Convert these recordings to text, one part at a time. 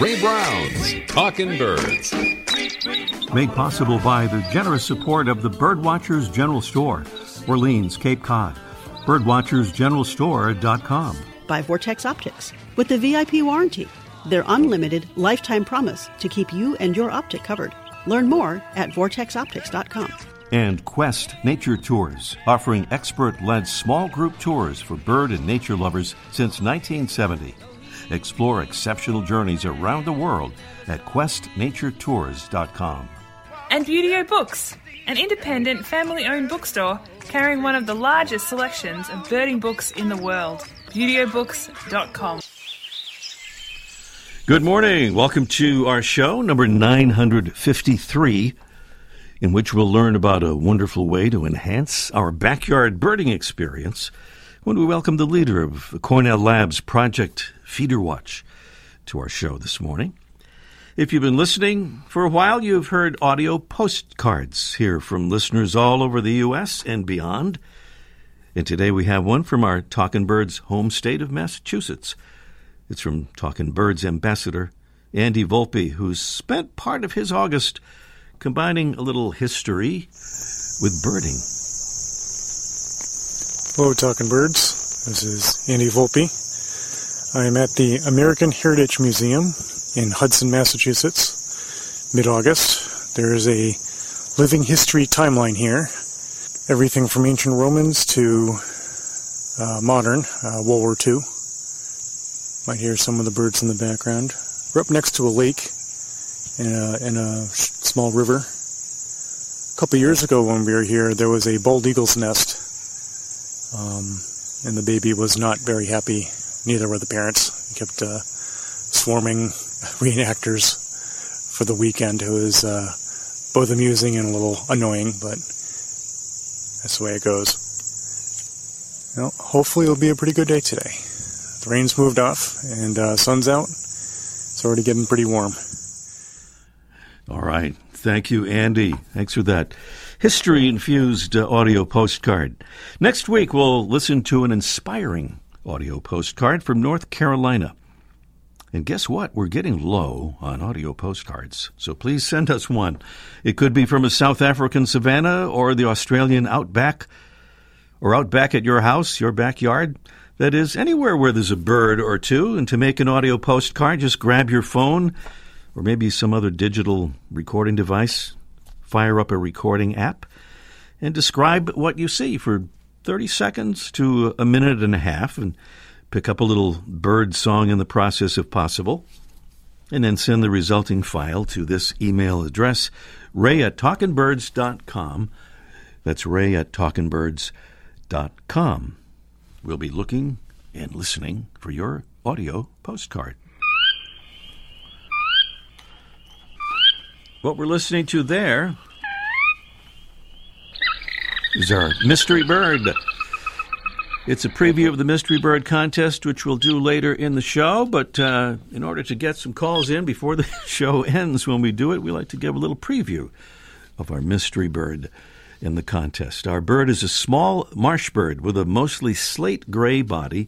Ray Brown's Talking Birds. Made possible by the generous support of the Birdwatchers General Store, Orleans, Cape Cod. Birdwatchersgeneralstore.com. By Vortex Optics with the VIP warranty, their unlimited lifetime promise to keep you and your optic covered. Learn more at vortexoptics.com. And Quest Nature Tours, offering expert led small group tours for bird and nature lovers since 1970. Explore exceptional journeys around the world at questnaturetours.com. And Buteo Books, an independent family owned bookstore carrying one of the largest selections of birding books in the world. ButeoBooks.com. Good morning. Welcome to our show, number 953, in which we'll learn about a wonderful way to enhance our backyard birding experience we welcome the leader of the Cornell Labs Project Feeder Watch to our show this morning. If you've been listening for a while, you've heard audio postcards here from listeners all over the U.S. and beyond. And today we have one from our Talking Birds home state of Massachusetts. It's from Talking Birds ambassador Andy Volpe, who's spent part of his August combining a little history with birding. Hello, Talking Birds. This is Andy Volpe. I am at the American Heritage Museum in Hudson, Massachusetts, mid August. There is a living history timeline here. Everything from ancient Romans to uh, modern, uh, World War II. Might hear some of the birds in the background. We're up next to a lake and a, and a small river. A couple years ago when we were here, there was a bald eagle's nest. Um, and the baby was not very happy. Neither were the parents. He kept uh, swarming reenactors for the weekend. Was uh, both amusing and a little annoying, but that's the way it goes. Well, hopefully it'll be a pretty good day today. The rain's moved off and uh, sun's out. It's already getting pretty warm. All right. Thank you, Andy. Thanks for that history infused uh, audio postcard. Next week, we'll listen to an inspiring audio postcard from North Carolina. And guess what? We're getting low on audio postcards, so please send us one. It could be from a South African savanna or the Australian outback, or out back at your house, your backyard. That is, anywhere where there's a bird or two. And to make an audio postcard, just grab your phone or maybe some other digital recording device, fire up a recording app, and describe what you see for 30 seconds to a minute and a half. And pick up a little bird song in the process if possible, and then send the resulting file to this email address, ray at talkingbirds.com. That's ray at talkingbirds.com. We'll be looking and listening for your audio postcard. What we're listening to there is our mystery bird. It's a preview of the Mystery Bird contest, which we'll do later in the show. But uh, in order to get some calls in before the show ends, when we do it, we like to give a little preview of our Mystery Bird in the contest. Our bird is a small marsh bird with a mostly slate gray body,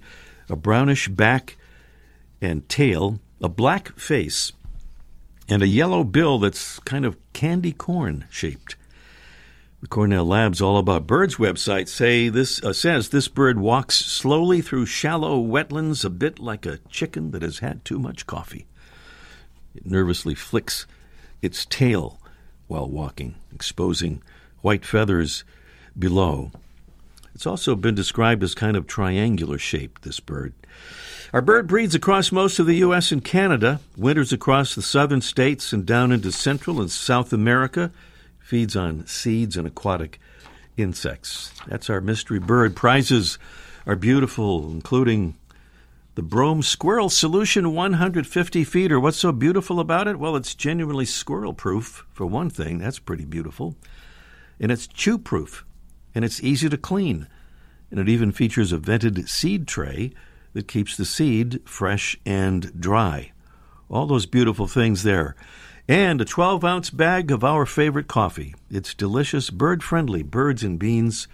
a brownish back and tail, a black face, and a yellow bill that's kind of candy corn shaped. The Cornell Labs All About Birds website say this uh, says this bird walks slowly through shallow wetlands, a bit like a chicken that has had too much coffee. It nervously flicks its tail while walking, exposing white feathers below. It's also been described as kind of triangular shaped, this bird. Our bird breeds across most of the U.S. and Canada, winters across the southern states and down into Central and South America feeds on seeds and aquatic insects. That's our mystery bird. Prizes are beautiful, including the Brome Squirrel Solution 150 feeder. What's so beautiful about it? Well, it's genuinely squirrel proof, for one thing. That's pretty beautiful. And it's chew proof, and it's easy to clean. And it even features a vented seed tray that keeps the seed fresh and dry. All those beautiful things there and a 12 ounce bag of our favorite coffee. It's delicious, bird friendly Birds and Beans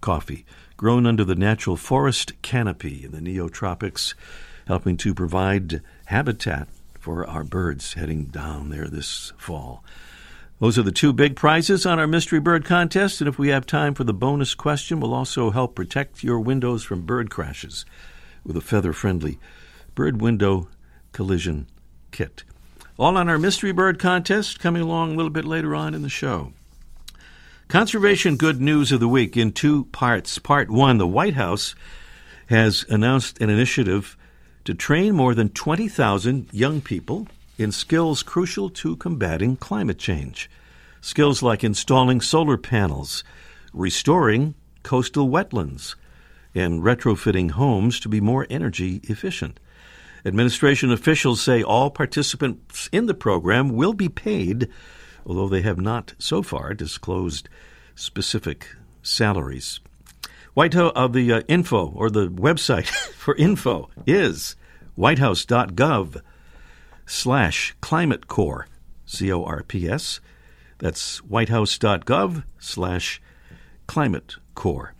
coffee, grown under the natural forest canopy in the neotropics, helping to provide habitat for our birds heading down there this fall. Those are the two big prizes on our Mystery Bird contest, and if we have time for the bonus question, we'll also help protect your windows from bird crashes with a feather friendly bird window collision kit. All on our Mystery Bird contest coming along a little bit later on in the show. Conservation good news of the week in two parts. Part one the White House has announced an initiative to train more than 20,000 young people in skills crucial to combating climate change. Skills like installing solar panels, restoring coastal wetlands, and retrofitting homes to be more energy efficient. Administration officials say all participants in the program will be paid, although they have not so far disclosed specific salaries. White House uh, the uh, info or the website for info is whitehouse.gov slash climate corps, C O R P S. That's whitehouse.gov slash climate corps.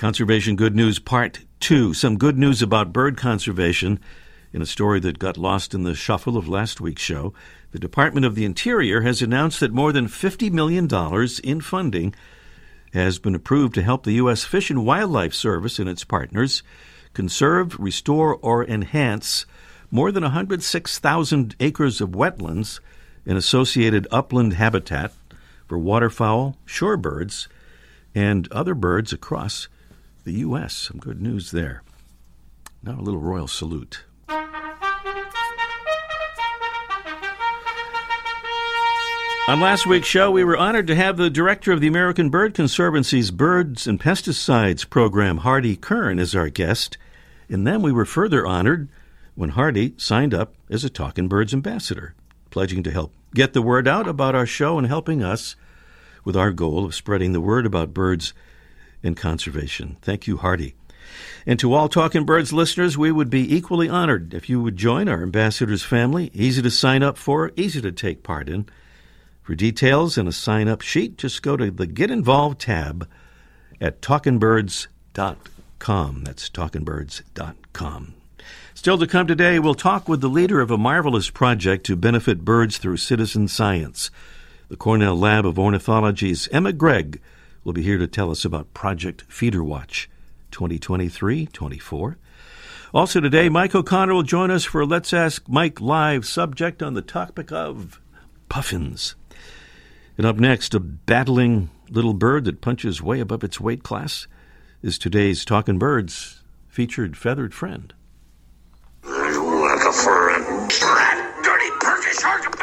Conservation Good News Part 2. Some good news about bird conservation in a story that got lost in the shuffle of last week's show. The Department of the Interior has announced that more than $50 million in funding has been approved to help the U.S. Fish and Wildlife Service and its partners conserve, restore, or enhance more than 106,000 acres of wetlands and associated upland habitat for waterfowl, shorebirds, and other birds across the U.S. Some good news there. Now a little royal salute. On last week's show, we were honored to have the director of the American Bird Conservancy's Birds and Pesticides program, Hardy Kern, as our guest. And then we were further honored when Hardy signed up as a Talking Birds ambassador, pledging to help get the word out about our show and helping us with our goal of spreading the word about birds and conservation. Thank you, Hardy. And to all Talking Birds listeners, we would be equally honored if you would join our ambassadors family. Easy to sign up for, easy to take part in. For details and a sign up sheet, just go to the Get Involved tab at talkingbirds.com. That's talkingbirds.com. Still to come today, we'll talk with the leader of a marvelous project to benefit birds through citizen science. The Cornell Lab of Ornithology's Emma Gregg will be here to tell us about Project Feeder Watch 2023 24. Also today, Mike O'Connor will join us for a Let's Ask Mike Live subject on the topic of puffins. And up next, a battling little bird that punches way above its weight class is today's Talking Birds featured feathered friend.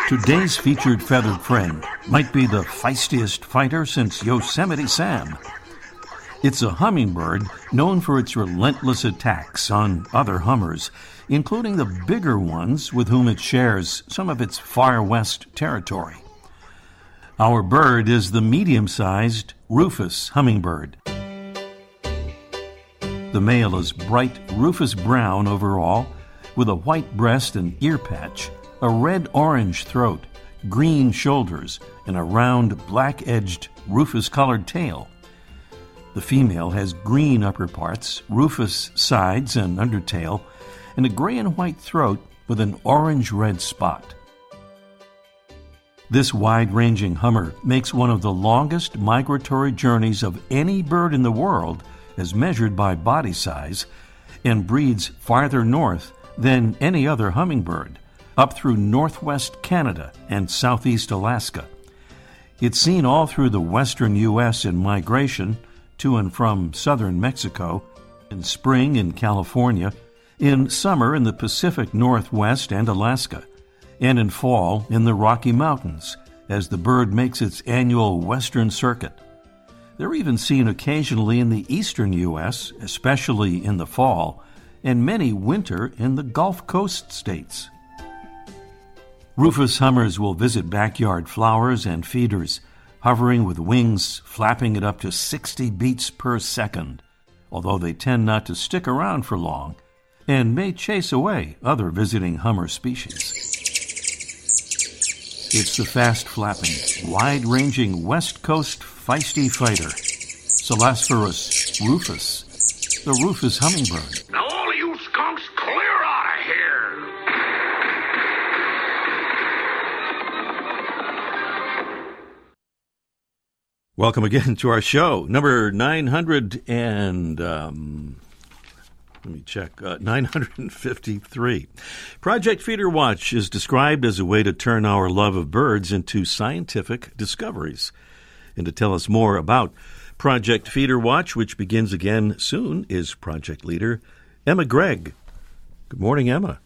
Today's featured feathered friend might be the feistiest fighter since Yosemite Sam. It's a hummingbird known for its relentless attacks on other hummers, including the bigger ones with whom it shares some of its far west territory. Our bird is the medium sized rufous hummingbird. The male is bright rufous brown overall with a white breast and ear patch, a red orange throat, green shoulders, and a round black edged rufous colored tail. The female has green upper parts, rufous sides and undertail, and a gray and white throat with an orange red spot. This wide ranging hummer makes one of the longest migratory journeys of any bird in the world as measured by body size and breeds farther north than any other hummingbird, up through northwest Canada and southeast Alaska. It's seen all through the western U.S. in migration to and from southern Mexico, in spring in California, in summer in the Pacific Northwest and Alaska, and in fall in the Rocky Mountains as the bird makes its annual western circuit. They're even seen occasionally in the eastern U.S., especially in the fall, and many winter in the Gulf Coast states. Rufous hummers will visit backyard flowers and feeders, hovering with wings flapping at up to 60 beats per second, although they tend not to stick around for long and may chase away other visiting hummer species. It's the fast flapping, wide ranging West Coast feisty fighter, Selasphorus rufus, the rufous hummingbird. Welcome again to our show, number 900 and, um, let me check, uh, 953. Project Feeder Watch is described as a way to turn our love of birds into scientific discoveries. And to tell us more about Project Feeder Watch, which begins again soon, is project leader Emma Gregg. Good morning, Emma.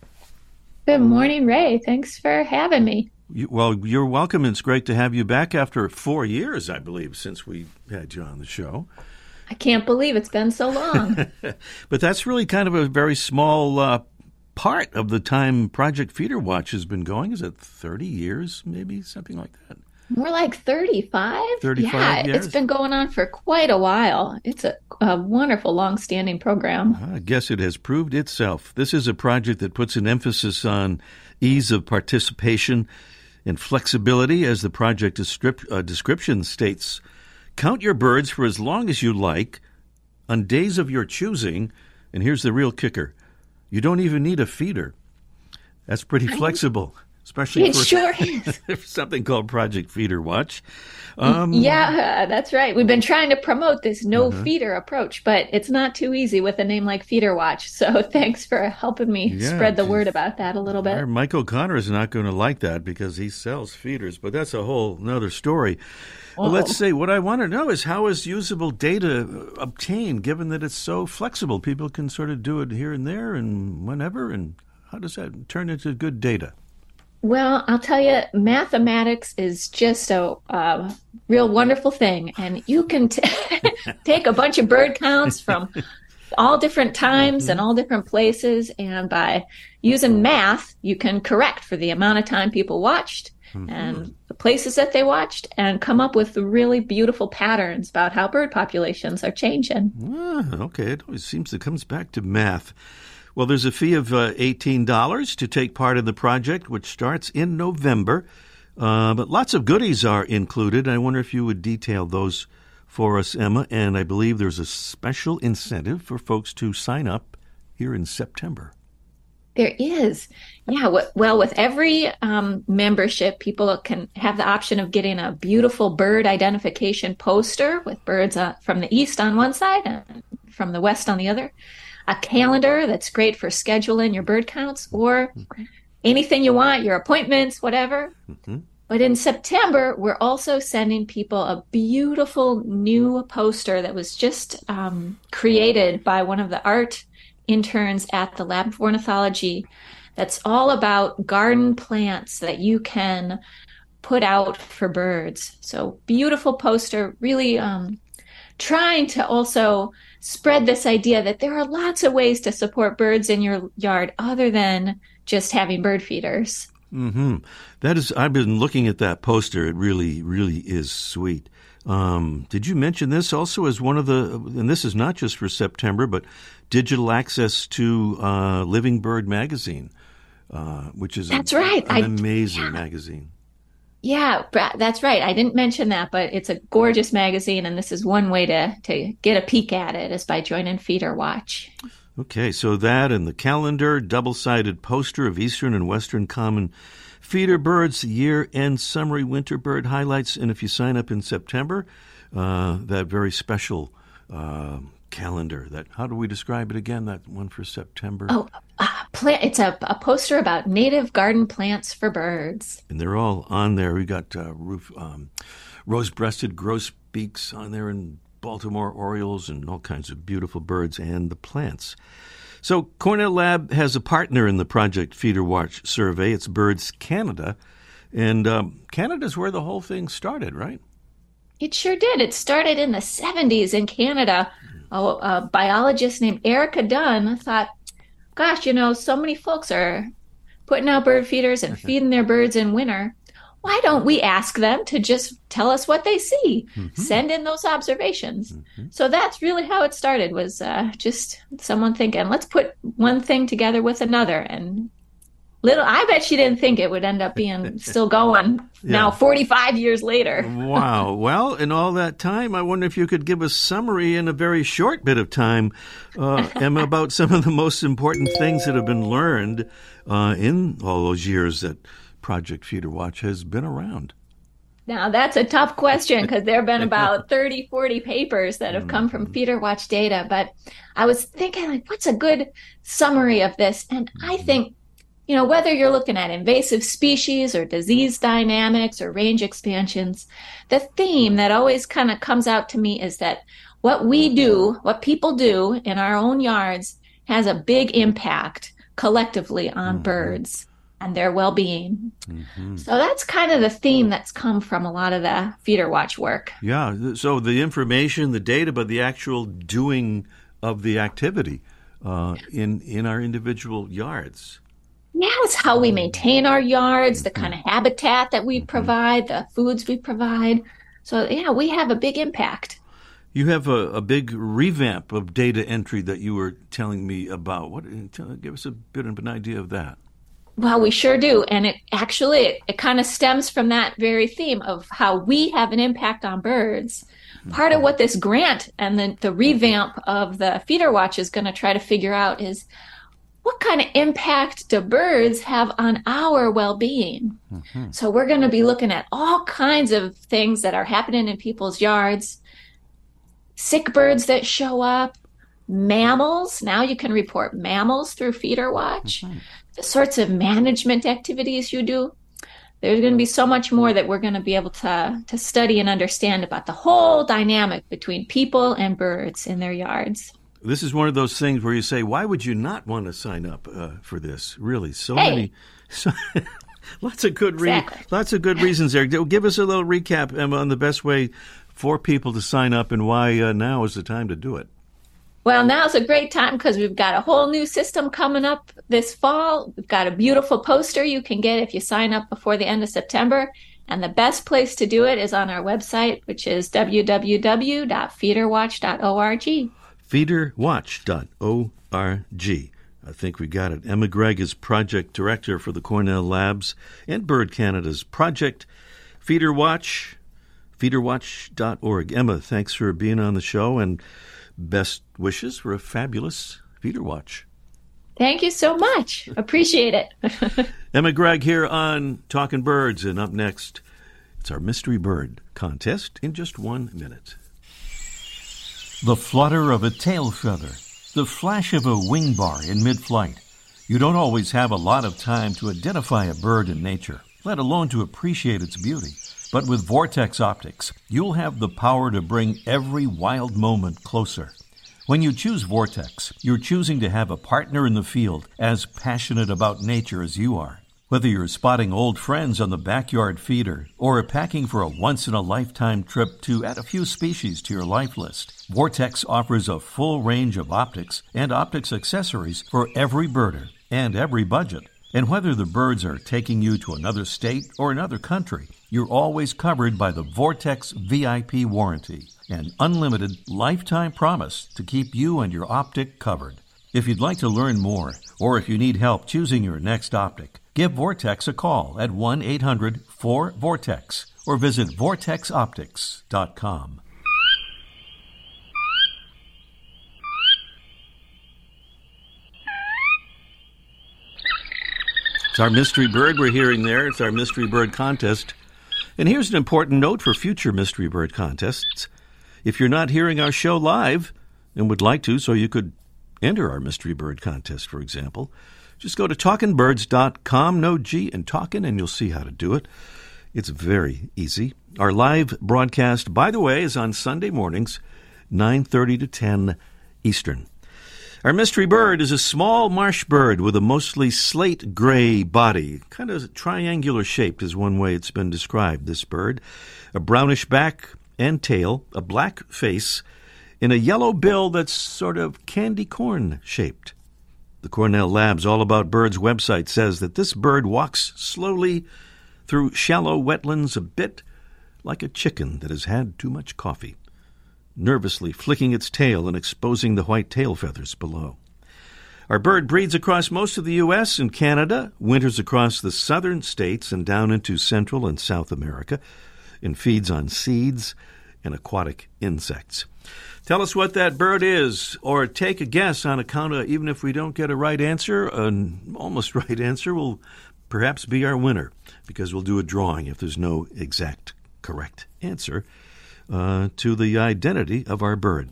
Good morning, Ray. Thanks for having me. Well, you're welcome. It's great to have you back after four years, I believe, since we had you on the show. I can't believe it's been so long. but that's really kind of a very small uh, part of the time Project Feeder Watch has been going. Is it 30 years, maybe? Something like that. More like 35? 35 yeah, years. it's been going on for quite a while. It's a, a wonderful, long standing program. I guess it has proved itself. This is a project that puts an emphasis on ease of participation and flexibility, as the project uh, description states. Count your birds for as long as you like on days of your choosing. And here's the real kicker you don't even need a feeder. That's pretty flexible especially it for, sure is. for something called Project Feeder Watch. Um, yeah, that's right. We've been trying to promote this no uh-huh. feeder approach, but it's not too easy with a name like Feeder Watch. So thanks for helping me yeah, spread the word about that a little bit. Mike O'Connor is not going to like that because he sells feeders, but that's a whole another story. Well, let's say what I want to know is how is usable data obtained, given that it's so flexible? People can sort of do it here and there and whenever, and how does that turn into good data? Well, I'll tell you, mathematics is just a uh, real wonderful thing. And you can t- take a bunch of bird counts from all different times and all different places. And by using math, you can correct for the amount of time people watched mm-hmm. and the places that they watched and come up with really beautiful patterns about how bird populations are changing. Ah, okay. It always seems it comes back to math. Well, there's a fee of uh, $18 to take part in the project, which starts in November. Uh, but lots of goodies are included. I wonder if you would detail those for us, Emma. And I believe there's a special incentive for folks to sign up here in September. There is. Yeah. Well, with every um, membership, people can have the option of getting a beautiful bird identification poster with birds uh, from the east on one side and from the west on the other a calendar that's great for scheduling your bird counts or anything you want, your appointments, whatever. Mm-hmm. But in September, we're also sending people a beautiful new poster that was just um, created by one of the art interns at the Lab of Ornithology. That's all about garden plants that you can put out for birds. So beautiful poster, really um, trying to also spread this idea that there are lots of ways to support birds in your yard other than just having bird feeders. Hmm. That is. I've been looking at that poster. It really, really is sweet. Um, did you mention this also as one of the? And this is not just for September, but digital access to uh, Living Bird magazine, uh, which is that's a, right, an I, amazing yeah. magazine. Yeah, that's right. I didn't mention that, but it's a gorgeous magazine, and this is one way to, to get a peek at it is by joining Feeder Watch. Okay, so that and the calendar, double sided poster of Eastern and Western common feeder birds, year end summary winter bird highlights, and if you sign up in September, uh, that very special uh, calendar. That how do we describe it again? That one for September. Oh, uh, plant. It's a, a poster about native garden plants for birds. And they're all on there. We got uh, roof, um, rose-breasted grosbeaks on there, and Baltimore orioles, and all kinds of beautiful birds and the plants. So Cornell Lab has a partner in the Project Feeder Watch survey. It's Birds Canada, and um, Canada's where the whole thing started, right? It sure did. It started in the 70s in Canada a, a biologist named Erica Dunn thought, gosh, you know, so many folks are putting out bird feeders and feeding their birds in winter. Why don't we ask them to just tell us what they see? Mm-hmm. Send in those observations. Mm-hmm. So that's really how it started. Was uh, just someone thinking, let's put one thing together with another, and little i bet she didn't think it would end up being still going yeah. now 45 years later wow well in all that time i wonder if you could give a summary in a very short bit of time uh, emma about some of the most important things that have been learned uh, in all those years that project feeder watch has been around Now, that's a tough question because there have been about 30, 40 papers that have come from Feeder Watch data. But I was thinking, like, what's a good summary of this? And I think, you know, whether you're looking at invasive species or disease dynamics or range expansions, the theme that always kind of comes out to me is that what we do, what people do in our own yards, has a big impact collectively on mm-hmm. birds and their well-being. Mm-hmm. So that's kind of the theme that's come from a lot of the feeder watch work. Yeah. So the information, the data, but the actual doing of the activity uh, in in our individual yards. Yeah, it's how we maintain our yards, the mm. kind of habitat that we mm-hmm. provide, the foods we provide. So yeah, we have a big impact. You have a, a big revamp of data entry that you were telling me about. What? Uh, give us a bit of an idea of that. Well, we sure do. And it actually, it, it kind of stems from that very theme of how we have an impact on birds. Mm-hmm. Part of what this grant and the, the revamp of the feeder watch is going to try to figure out is what kind of impact do birds have on our well-being? Mm-hmm. So we're going to be looking at all kinds of things that are happening in people's yards, sick birds that show up, mammals. Now you can report mammals through feeder watch. Mm-hmm the sorts of management activities you do, there's going to be so much more that we're going to be able to, to study and understand about the whole dynamic between people and birds in their yards. This is one of those things where you say, why would you not want to sign up uh, for this? Really, so hey. many. So, lots of good re- exactly. lots of good reasons there. Give us a little recap Emma, on the best way for people to sign up and why uh, now is the time to do it. Well, now's a great time because we've got a whole new system coming up this fall. We've got a beautiful poster you can get if you sign up before the end of September. And the best place to do it is on our website, which is www.feederwatch.org. Feederwatch.org. I think we got it. Emma Gregg is project director for the Cornell Labs and Bird Canada's project Feeder Watch, feederwatch.org. Emma, thanks for being on the show and best wishes for a fabulous feeder watch. Thank you so much. Appreciate it. Emma Gregg here on Talking Birds, and up next, it's our Mystery Bird contest in just one minute. The flutter of a tail feather, the flash of a wing bar in mid flight. You don't always have a lot of time to identify a bird in nature, let alone to appreciate its beauty. But with Vortex Optics, you'll have the power to bring every wild moment closer. When you choose Vortex, you're choosing to have a partner in the field as passionate about nature as you are. Whether you're spotting old friends on the backyard feeder or packing for a once in a lifetime trip to add a few species to your life list, Vortex offers a full range of optics and optics accessories for every birder and every budget. And whether the birds are taking you to another state or another country, you're always covered by the Vortex VIP warranty, an unlimited lifetime promise to keep you and your optic covered. If you'd like to learn more, or if you need help choosing your next optic, give Vortex a call at 1 800 4 Vortex or visit vortexoptics.com. It's our mystery bird we're hearing there. It's our mystery bird contest. And here's an important note for future mystery bird contests. If you're not hearing our show live and would like to, so you could enter our mystery bird contest, for example, just go to talkingbirds.com, no G and talkin', and you'll see how to do it. It's very easy. Our live broadcast, by the way, is on Sunday mornings, 9:30 to 10 Eastern. Our mystery bird is a small marsh bird with a mostly slate gray body, kind of triangular shaped, is one way it's been described. This bird, a brownish back and tail, a black face, and a yellow bill that's sort of candy corn shaped. The Cornell Labs All About Birds website says that this bird walks slowly through shallow wetlands a bit like a chicken that has had too much coffee nervously flicking its tail and exposing the white tail feathers below. Our bird breeds across most of the U.S. and Canada, winters across the southern states and down into Central and South America, and feeds on seeds and aquatic insects. Tell us what that bird is, or take a guess on account of even if we don't get a right answer, an almost right answer will perhaps be our winner because we'll do a drawing if there's no exact correct answer uh, to the identity of our bird.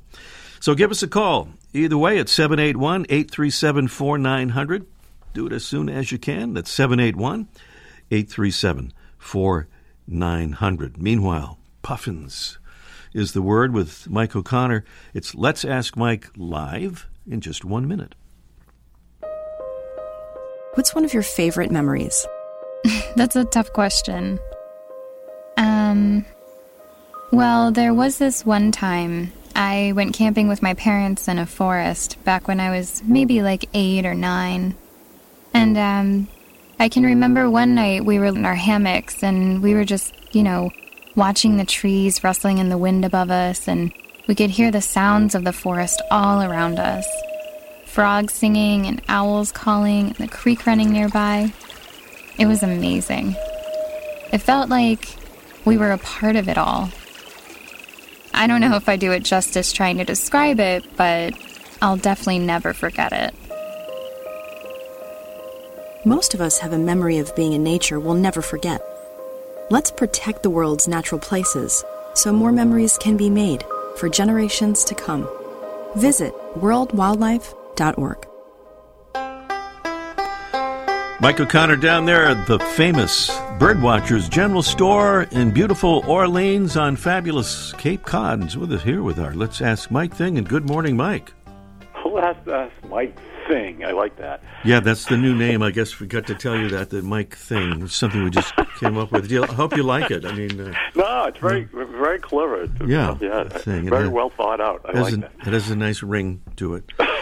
So give us a call. Either way, at 781 837 4900. Do it as soon as you can. That's 781 837 4900. Meanwhile, puffins is the word with Mike O'Connor. It's Let's Ask Mike live in just one minute. What's one of your favorite memories? That's a tough question. Um, well, there was this one time I went camping with my parents in a forest back when I was maybe like eight or nine. And um, I can remember one night we were in our hammocks and we were just, you know, watching the trees rustling in the wind above us, and we could hear the sounds of the forest all around us frogs singing and owls calling and the creek running nearby. It was amazing. It felt like we were a part of it all. I don't know if I do it justice trying to describe it, but I'll definitely never forget it. Most of us have a memory of being in nature we'll never forget. Let's protect the world's natural places so more memories can be made for generations to come. Visit worldwildlife.org. Mike O'Connor down there at the famous Birdwatchers General Store in beautiful Orleans on fabulous Cape Cod. Is with us here with our Let's Ask Mike thing. And good morning, Mike. Let's Ask Mike thing. I like that. Yeah, that's the new name. I guess we got to tell you that the Mike thing. It's something we just came up with. I hope you like it. I mean, uh, no, it's very very clever. It's, yeah, yeah, thing. very it, well thought out. I like a, that. It has a nice ring to it.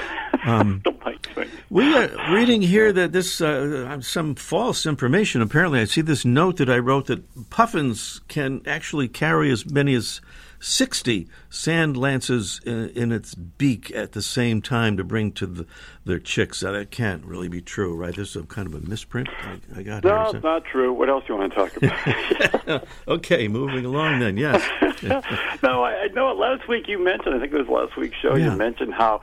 Um, the Mike thing. We are reading here that this uh, some false information. Apparently, I see this note that I wrote that puffins can actually carry as many as 60 sand lances in, in, its beak at the same time to bring to the, their chicks. Now, that can't really be true, right? This is kind of a misprint I, I got no, here. it's not true. What else do you want to talk about? okay, moving along then, yes. no, I, I know last week you mentioned, I think it was last week's show, Yeah. you mentioned how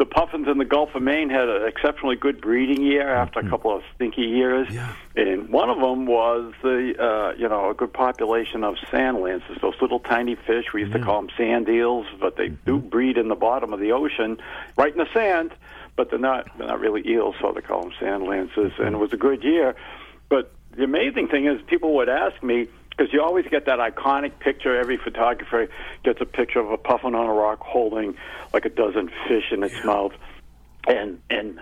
the puffins in the Gulf of Maine had an exceptionally good breeding year after a couple of stinky years. Mm-hmm. Yeah. And one of them was the, uh, you know, a good population of sand lances, those little tiny fish. We used to call them sand eels, but they do Mm-hmm. breed in the bottom of the ocean, right in the sand. But they're not they're not really eels, so they call them sand lances. And it was a good year. But the amazing thing is, people would ask me because you always get that iconic picture. Every photographer gets a picture of a puffin on a rock holding like a dozen fish in its mouth. And and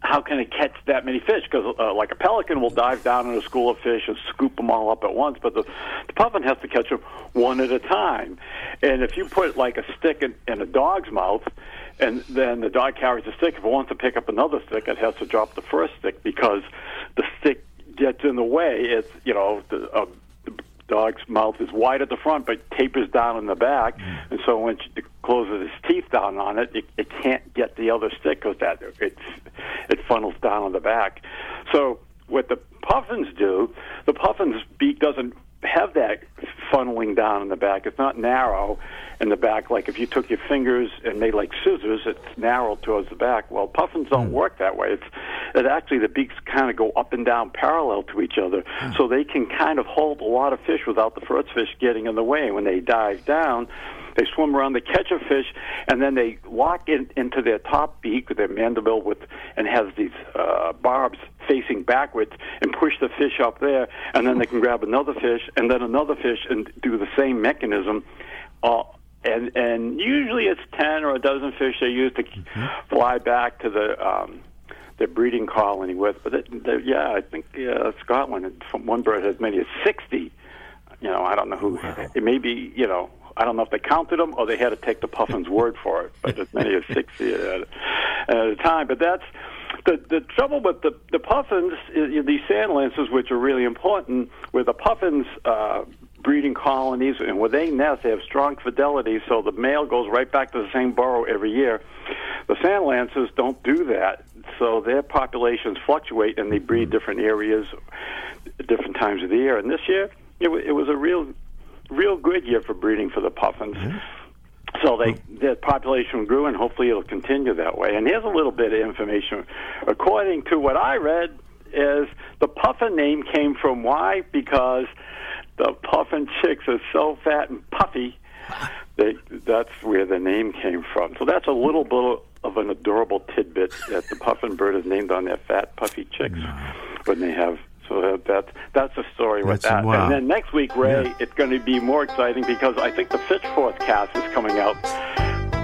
how can it catch that many fish? Because uh, like a pelican will dive down in a school of fish and scoop them all up at once, but the, the puffin has to catch them one at a time. And if you put like a stick in, in a dog's mouth, and then the dog carries the stick, if it wants to pick up another stick, it has to drop the first stick because the stick gets in the way. It's you know the, the dog's mouth is wide at the front but tapers down in the back, hmm. and so when it closes its teeth down on it, it, it can't get the other stick because that it it funnels down on the back. So what the puffins do, the puffin's beak doesn't have that funneling down in the back. It's not narrow in the back. Like if you took your fingers and made like scissors, it's narrow towards the back. Well, puffins don't hmm. work that way. It's it actually the beaks kind of go up and down parallel to each other, so they can kind of hold a lot of fish without the first fish getting in the way. And when they dive down, they swim around, they catch a fish, and then they lock in, into their top beak, with their mandible, with and has these uh, barbs facing backwards, and push the fish up there, and then they can grab another fish and then another fish and do the same mechanism. Uh, and and usually it's ten or a dozen fish they use to fly back to the um, their breeding colony with. But it, they, yeah, I think uh, Scotland, from one bird has as many as sixty. You know, I don't know who. It may be, you know, I don't know if they counted them or they had to take the puffin's word for it. But as many as sixty at a, at a time. But that's the the trouble with the the puffins. These sand lances, which are really important, where the puffins. Uh, breeding colonies and where they nest they have strong fidelity so the male goes right back to the same burrow every year the sand lances don't do that so their populations fluctuate and they breed hmm. different areas at different times of the year. And this year it, wa it was a real real good year for breeding for the puffins. Hmm. So they hmm. their population grew and hopefully it'll continue that way. And here's a little bit of information. According to what i read is the puffin name came from why because the puffin chicks are so fat and puffy. They, that's where the name came from. So that's a little bit of an adorable tidbit that the puffin bird is named on their fat, puffy chicks when they have. So that, that that's a story with That's- that. wow. And then next week, Ray, Yeah. it's going to be more exciting because I think the Finch forecast is coming out.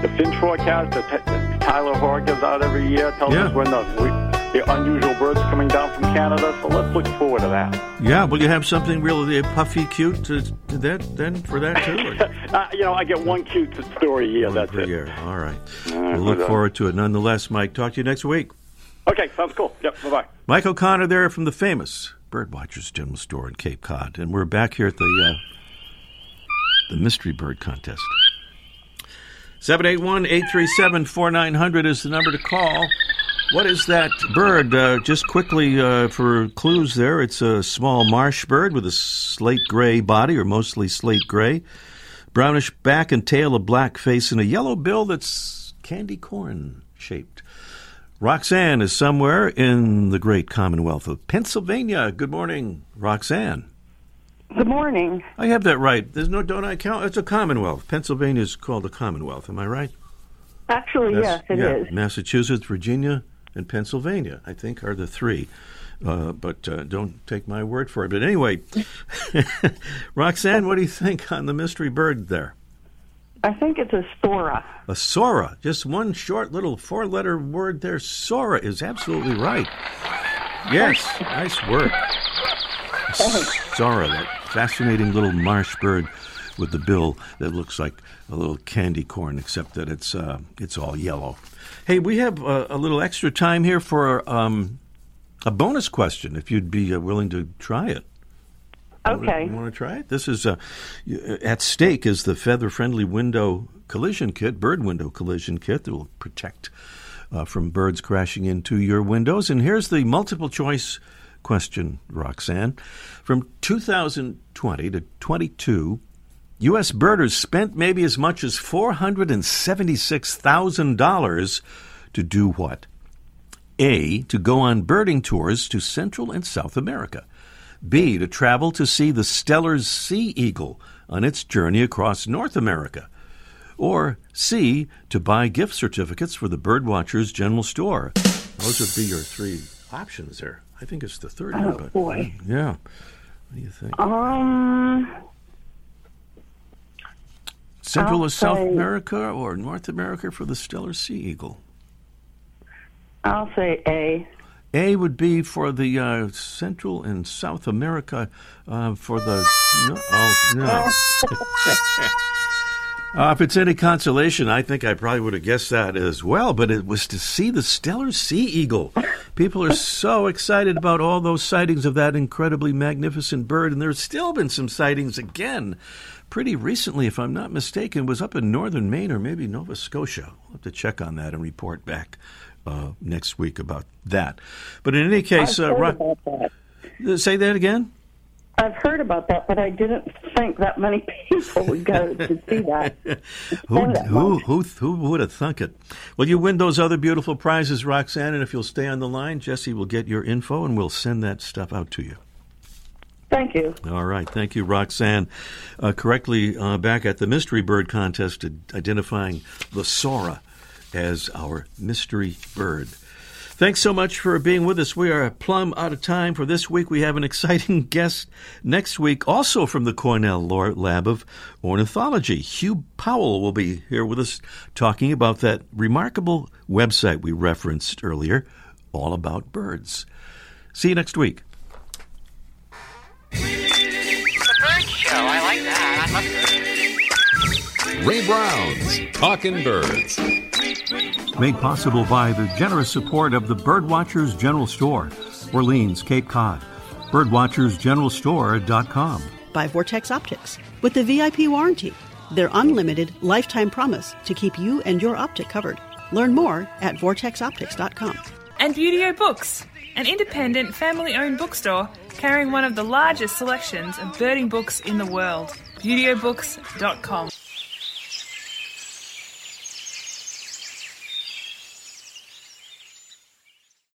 The Finch forecast that Tyler Hoar gives out every year tells Yeah. us when the, the unusual birds coming down from Canada. So let's look forward to that. Yeah, will you have something really puffy cute to, to that then for that too? Uh, you know, I get one cute story a year. That's per it. year. All right. All right, We'll look forward to it. Nonetheless, Mike, talk to you next week. Okay, sounds cool. Yep. Bye bye. Mike O'Connor there from the famous Birdwatchers General Store in Cape Cod, and we're back here at the uh, the Mystery Bird Contest. 781-837-4900 is the number to call. What is that bird? Uh, just quickly uh, for clues there, it's a small marsh bird with a slate gray body, or mostly slate gray, brownish back and tail, a black face, and a yellow bill that's candy corn shaped. Roxanne is somewhere in the great Commonwealth of Pennsylvania. Good morning, Roxanne. Good morning. I have that right. There's no, don't I count? It's a Commonwealth. Pennsylvania is called a Commonwealth. Am I right? Actually, yes, it is. yeah. Massachusetts, Virginia, and Pennsylvania, I think, are the three. Uh, but uh, don't take my word for it. But anyway, Roxanne, what do you think on the mystery bird there? I think it's a Sora. A Sora. Just one short little four letter word there. Sora is absolutely right. Yes, nice work. Sora, that fascinating little marsh bird with the bill that looks like a little candy corn, except that it's uh, it's all yellow. Hey, we have uh, a little extra time here for um, a bonus question. If you'd be uh, willing to try it. Okay. You want to try it? This is uh, at stake is the feather-friendly window collision kit, bird window collision kit that will protect uh, from birds crashing into your windows. And here's the multiple choice question, Roxanne. From 2020 to 22, U.S. birders spent maybe as much as $476,000 to do what? A. To go on birding tours to Central and South America. B. To travel to see the Steller's sea eagle on its journey across North America. Or C. To buy gift certificates for the Birdwatchers General Store. Those would be your three options there. I think it's the third Oh, one, but boy. yeah. What do you think? Um, Central I'll or South say- America or North America for the Steller Sea Eagle? I'll say A. A would be for the uh, Central and South America uh, for the. No, oh, no. Uh, if it's any consolation, I think I probably would have guessed that as well, but it was to see the Steller sea eagle. People are so excited about all those sightings of that incredibly magnificent bird, and there's still been some sightings again pretty recently, if I'm not mistaken, was up in northern Maine or maybe Nova Scotia. We'll have to check on that and report back uh, next week about that. But in any case, uh, heard Ro- about that. uh, say that again. I've heard about that, but I didn't think that many people would go to see that. Who, who, who, who would have thunk it? Well, you win those other beautiful prizes, Roxanne, and if you'll stay on the line, Jesse will get your info and we'll send that stuff out to you. Thank you. All right. Thank you, Roxanne. Uh, correctly uh, back at the Mystery Bird Contest, identifying the Sora as our mystery bird. Thanks so much for being with us. We are plumb out of time for this week. We have an exciting guest next week, also from the Cornell Lab of Ornithology. Hugh Powell will be here with us talking about that remarkable website we referenced earlier, all about birds. See you next week. The bird show. I like that. I love Ray Brown's Talking Birds. Made possible by the generous support of the Birdwatchers General Store, Orleans, Cape Cod. Birdwatchersgeneralstore.com. by Vortex Optics with the VIP warranty, their unlimited lifetime promise to keep you and your optic covered. Learn more at vortexoptics.com. And Buteo Books, an independent family owned bookstore carrying one of the largest selections of birding books in the world. ButeoBooks.com.